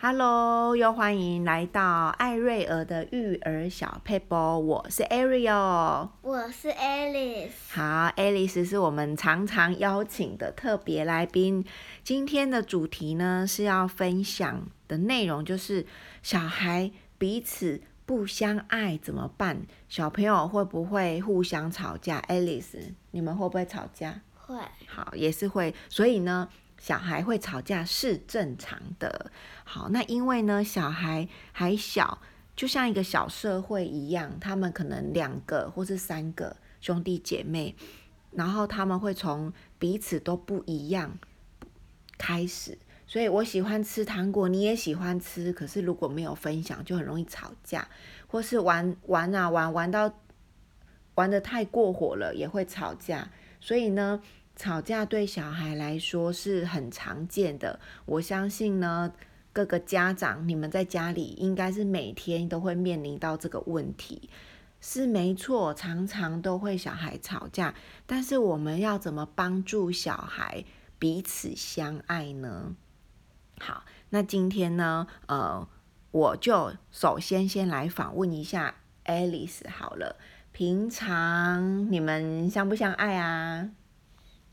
Hello，又欢迎来到艾瑞儿的育儿小撇步。我是 Ariel，我是 Alice。好，Alice 是我们常常邀请的特别来宾。今天的主题呢，是要分享的内容就是小孩彼此不相爱怎么办？小朋友会不会互相吵架？Alice，你们会不会吵架？会。好，也是会。所以呢，小孩会吵架是正常的。好，那因为呢，小孩还小，就像一个小社会一样，他们可能两个或是三个兄弟姐妹，然后他们会从彼此都不一样开始。所以我喜欢吃糖果，你也喜欢吃，可是如果没有分享，就很容易吵架，或是玩玩啊玩玩到玩得太过火了，也会吵架。所以呢，吵架对小孩来说是很常见的。我相信呢，各个家长，你们在家里应该是每天都会面临到这个问题，是没错，常常都会小孩吵架。但是我们要怎么帮助小孩彼此相爱呢？好，那今天呢，呃，我就首先先来访问一下 Alice 好了。平常你们相不相爱啊？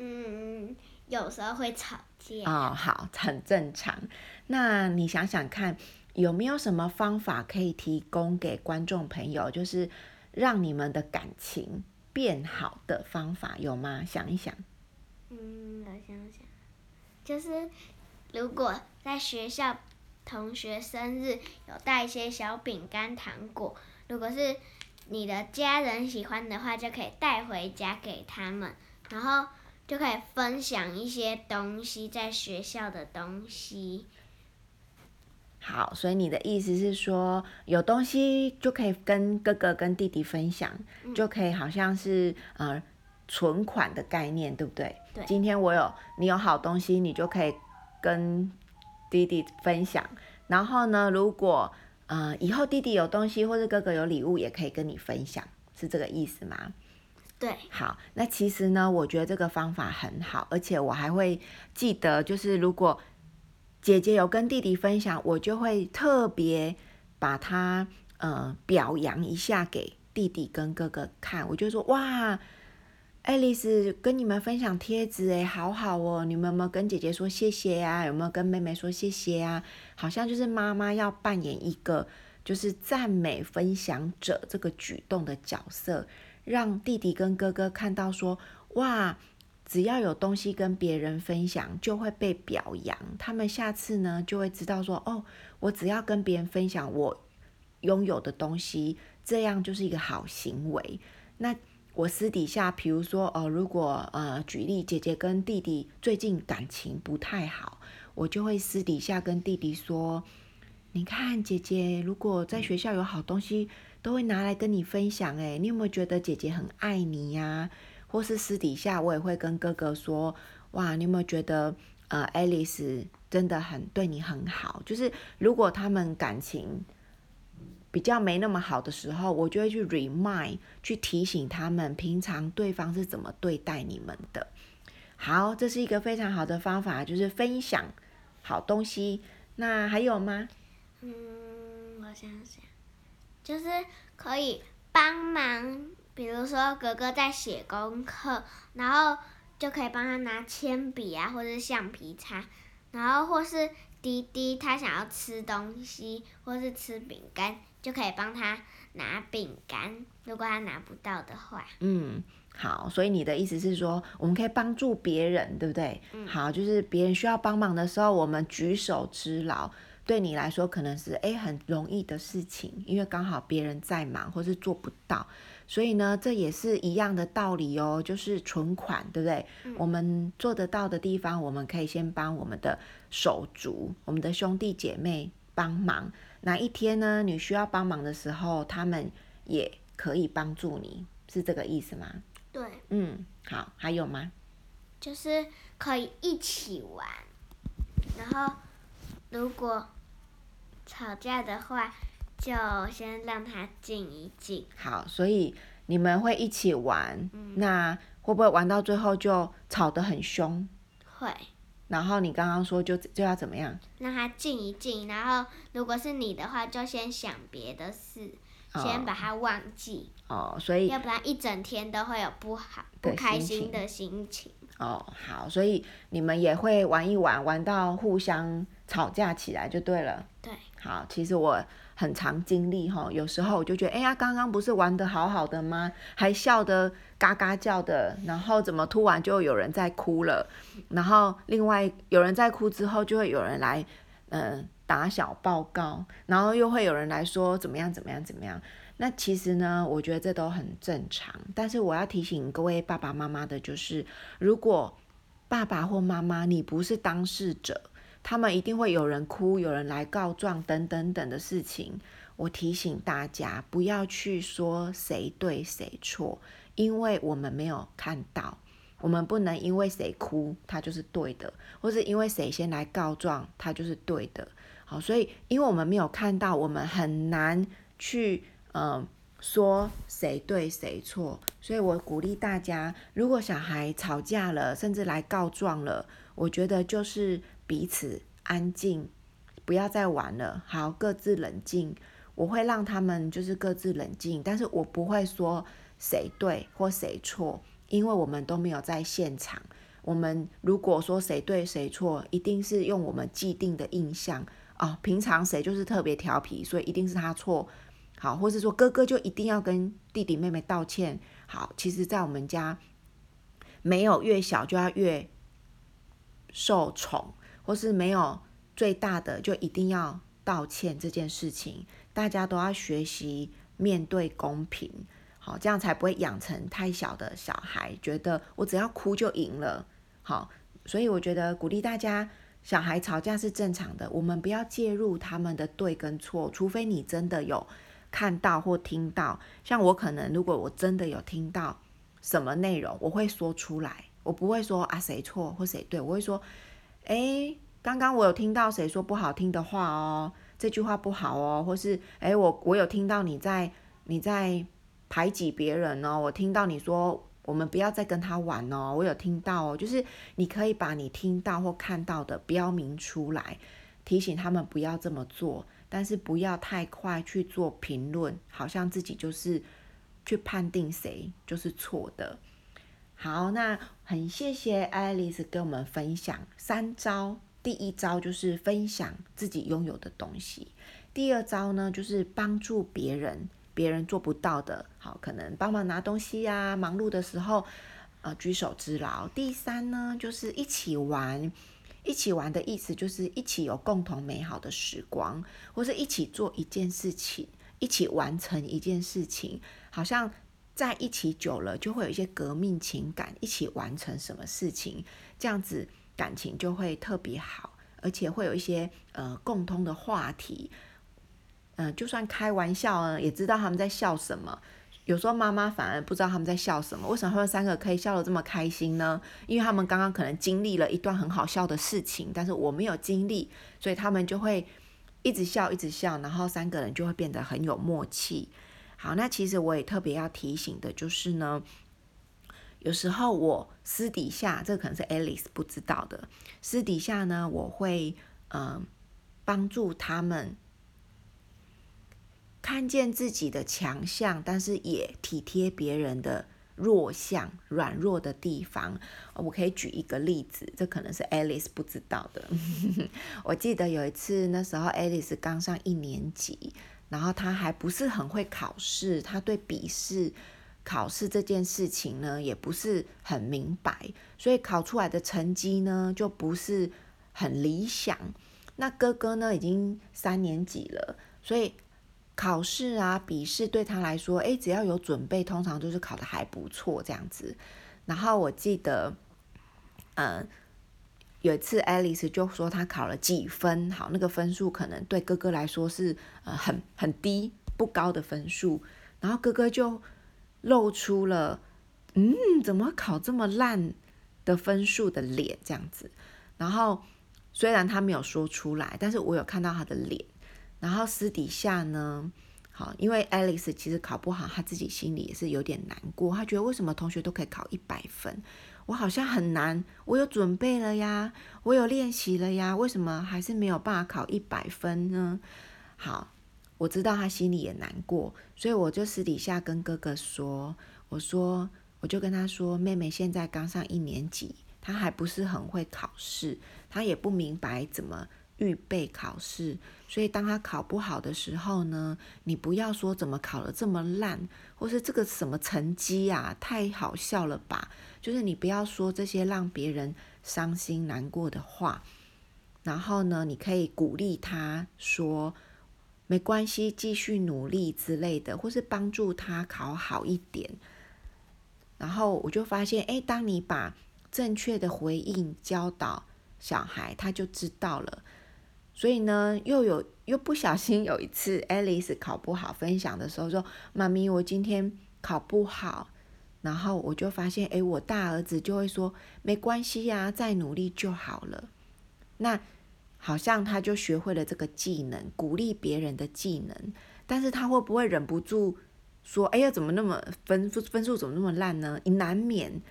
嗯，有时候会吵架。哦，好，很正常。那你想想看，有没有什么方法可以提供给观众朋友，就是让你们的感情变好的方法，有吗？想一想。嗯，我想想，就是如果在学校同学生日有带一些小饼干、糖果，如果是你的家人喜欢的话，就可以带回家给他们，然后。就可以分享一些东西，在学校的东西。好，所以你的意思是说，有东西就可以跟哥哥跟弟弟分享，嗯、就可以好像是呃存款的概念，对不对？对。今天我有你有好东西，你就可以跟弟弟分享。然后呢，如果呃以后弟弟有东西或者哥哥有礼物，也可以跟你分享，是这个意思吗？对，好，那其实呢，我觉得这个方法很好，而且我还会记得，就是如果姐姐有跟弟弟分享，我就会特别把它呃表扬一下给弟弟跟哥哥看，我就说哇，爱丽丝跟你们分享贴纸哎，好好哦，你们有没有跟姐姐说谢谢呀？有没有跟妹妹说谢谢呀？好像就是妈妈要扮演一个就是赞美分享者这个举动的角色。让弟弟跟哥哥看到说，哇，只要有东西跟别人分享，就会被表扬。他们下次呢，就会知道说，哦，我只要跟别人分享我拥有的东西，这样就是一个好行为。那我私底下，比如说，哦，如果呃，举例，姐姐跟弟弟最近感情不太好，我就会私底下跟弟弟说，你看，姐姐如果在学校有好东西。都会拿来跟你分享诶，你有没有觉得姐姐很爱你呀？或是私底下我也会跟哥哥说，哇，你有没有觉得呃，Alice 真的很对你很好？就是如果他们感情比较没那么好的时候，我就会去 remind，去提醒他们平常对方是怎么对待你们的。好，这是一个非常好的方法，就是分享好东西。那还有吗？嗯，我想想。就是可以帮忙，比如说哥哥在写功课，然后就可以帮他拿铅笔啊，或者是橡皮擦，然后或是弟弟他想要吃东西，或是吃饼干，就可以帮他拿饼干，如果他拿不到的话。嗯，好，所以你的意思是说，我们可以帮助别人，对不对？嗯。好，就是别人需要帮忙的时候，我们举手之劳。对你来说可能是诶很容易的事情，因为刚好别人在忙或是做不到，所以呢，这也是一样的道理哦，就是存款，对不对？嗯。我们做得到的地方，我们可以先帮我们的手足、我们的兄弟姐妹帮忙。哪一天呢，你需要帮忙的时候，他们也可以帮助你，是这个意思吗？对。嗯，好，还有吗？就是可以一起玩，然后如果。吵架的话，就先让他静一静。好，所以你们会一起玩，嗯、那会不会玩到最后就吵得很凶？会。然后你刚刚说就就要怎么样？让他静一静，然后如果是你的话，就先想别的事，哦、先把它忘记。哦，所以要不然一整天都会有不好、不开心的心情。哦，好，所以你们也会玩一玩，玩到互相吵架起来就对了。对。好，其实我很常经历哈，有时候我就觉得，哎呀，刚刚不是玩得好好的吗？还笑得嘎嘎叫的，然后怎么突然就有人在哭了？然后另外有人在哭之后，就会有人来，嗯、打小报告，然后又会有人来说怎么样怎么样怎么样。那其实呢，我觉得这都很正常。但是我要提醒各位爸爸妈妈的就是，如果爸爸或妈妈你不是当事者，他们一定会有人哭，有人来告状等等等的事情。我提醒大家不要去说谁对谁错，因为我们没有看到，我们不能因为谁哭他就是对的，或是因为谁先来告状他就是对的。好，所以因为我们没有看到，我们很难去嗯说谁对谁错。所以我鼓励大家，如果小孩吵架了，甚至来告状了，我觉得就是。彼此安静，不要再玩了。好，各自冷静。我会让他们就是各自冷静，但是我不会说谁对或谁错，因为我们都没有在现场。我们如果说谁对谁错，一定是用我们既定的印象哦。平常谁就是特别调皮，所以一定是他错。好，或是说哥哥就一定要跟弟弟妹妹道歉。好，其实，在我们家没有越小就要越受宠。或是没有最大的就一定要道歉这件事情，大家都要学习面对公平，好，这样才不会养成太小的小孩觉得我只要哭就赢了，好，所以我觉得鼓励大家，小孩吵架是正常的，我们不要介入他们的对跟错，除非你真的有看到或听到，像我可能如果我真的有听到什么内容，我会说出来，我不会说啊谁错或谁对，我会说。哎，刚刚我有听到谁说不好听的话哦，这句话不好哦，或是哎，我我有听到你在你在排挤别人哦，我听到你说我们不要再跟他玩哦，我有听到哦，就是你可以把你听到或看到的标明出来，提醒他们不要这么做，但是不要太快去做评论，好像自己就是去判定谁就是错的。好，那很谢谢 Alice 跟我们分享三招。第一招就是分享自己拥有的东西。第二招呢，就是帮助别人，别人做不到的，好，可能帮忙拿东西呀，忙碌的时候，呃，举手之劳。第三呢，就是一起玩。一起玩的意思就是一起有共同美好的时光，或是一起做一件事情，一起完成一件事情，好像。在一起久了，就会有一些革命情感，一起完成什么事情，这样子感情就会特别好，而且会有一些呃共通的话题，嗯、就算开玩笑呢，也知道他们在笑什么。有时候妈妈反而不知道他们在笑什么，为什么他们三个可以笑得这么开心呢？因为他们刚刚可能经历了一段很好笑的事情，但是我没有经历，所以他们就会一直笑，一直笑，然后三个人就会变得很有默契。好，那其实我也特别要提醒的，就是呢，有时候我私底下，这个可能是 Alice 不知道的，私底下呢，我会嗯、帮助他们看见自己的强项，但是也体贴别人的弱项、软弱的地方。我可以举一个例子，这可能是 Alice 不知道的。我记得有一次，那时候 Alice 刚上一年级。然后他还不是很会考试，他对笔试、考试这件事情呢，也不是很明白，所以考出来的成绩呢，就不是很理想。那哥哥呢，已经三年级了，所以考试啊、笔试对他来说，诶，只要有准备，通常都是考的还不错这样子。然后我记得，嗯。有一次，Alice 就说她考了几分，好，那个分数可能对哥哥来说是呃很很低不高的分数，然后哥哥就露出了嗯怎么考这么烂的分数的脸这样子，然后虽然他没有说出来，但是我有看到他的脸，然后私底下呢，好，因为 Alice 其实考不好，他自己心里也是有点难过，他觉得为什么同学都可以考一百分。我好像很难，我有准备了呀，我有练习了呀，为什么还是没有办法考一百分呢？好，我知道他心里也难过，所以我就私底下跟哥哥说，我说，我就跟他说，妹妹现在刚上一年级，她还不是很会考试，她也不明白怎么。预备考试，所以当他考不好的时候呢，你不要说怎么考得这么烂，或是这个什么成绩啊，太好笑了吧？就是你不要说这些让别人伤心难过的话。然后呢，你可以鼓励他说没关系，继续努力之类的，或是帮助他考好一点。然后我就发现，哎，当你把正确的回应教导小孩，他就知道了。所以呢，又有又不小心有一次，Alice 考不好，分享的时候说：“妈咪，我今天考不好。”然后我就发现，哎，我大儿子就会说：“没关系呀，再努力就好了。”那好像他就学会了这个技能，鼓励别人的技能。但是他会不会忍不住说：“哎呀，怎么那么分分数怎么那么烂呢？”你难免。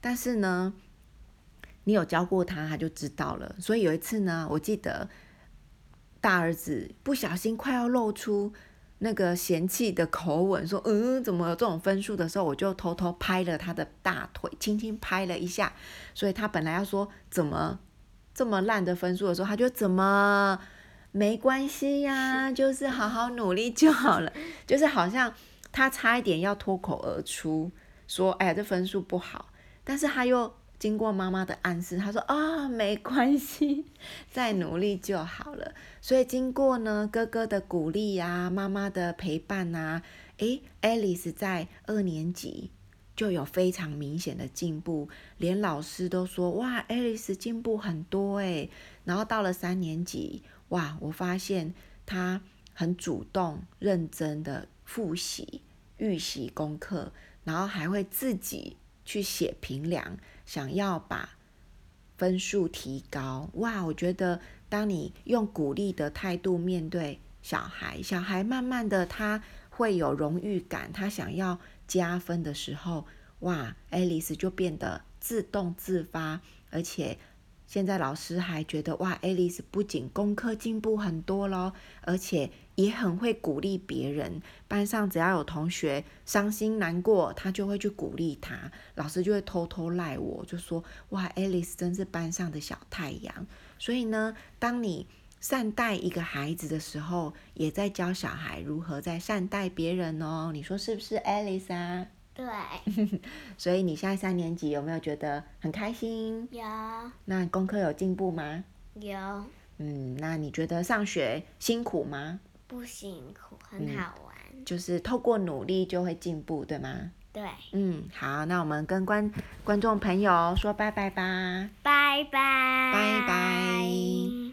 但是呢，你有教过他，他就知道了。所以有一次呢，我记得。大儿子不小心快要露出那个嫌弃的口吻，说：“嗯，怎么有这种分数的时候，我就偷偷拍了他的大腿，轻轻拍了一下。所以他本来要说怎么这么烂的分数的时候，他就怎么没关系呀，就是好好努力就好了。就是好像他差一点要脱口而出说：‘哎呀，这分数不好。’但是他又。经过妈妈的暗示，他说啊、哦，没关系，再努力就好了。所以经过呢哥哥的鼓励啊，妈妈的陪伴啊，诶，Alice 在二年级就有非常明显的进步，连老师都说哇，Alice 进步很多诶。然后到了三年级，哇，我发现他很主动、认真的复习、预习功课，然后还会自己去写评量。想要把分数提高，哇！我觉得当你用鼓励的态度面对小孩，小孩慢慢的他会有荣誉感，他想要加分的时候，哇爱丽丝就变得自动自发，而且。现在老师还觉得哇，Alice 不仅功课进步很多咯，而且也很会鼓励别人。班上只要有同学伤心难过，他就会去鼓励他。老师就会偷偷赖我，就说哇，Alice 真是班上的小太阳。所以呢，当你善待一个孩子的时候，也在教小孩如何在善待别人哦。你说是不是，Alice 啊？对，所以你现在三年级有没有觉得很开心？有。那功课有进步吗？有。嗯，那你觉得上学辛苦吗？不辛苦，很好玩。嗯，就是透过努力就会进步，对吗？对。嗯，好，那我们跟观观众朋友说拜拜吧。拜拜。拜拜。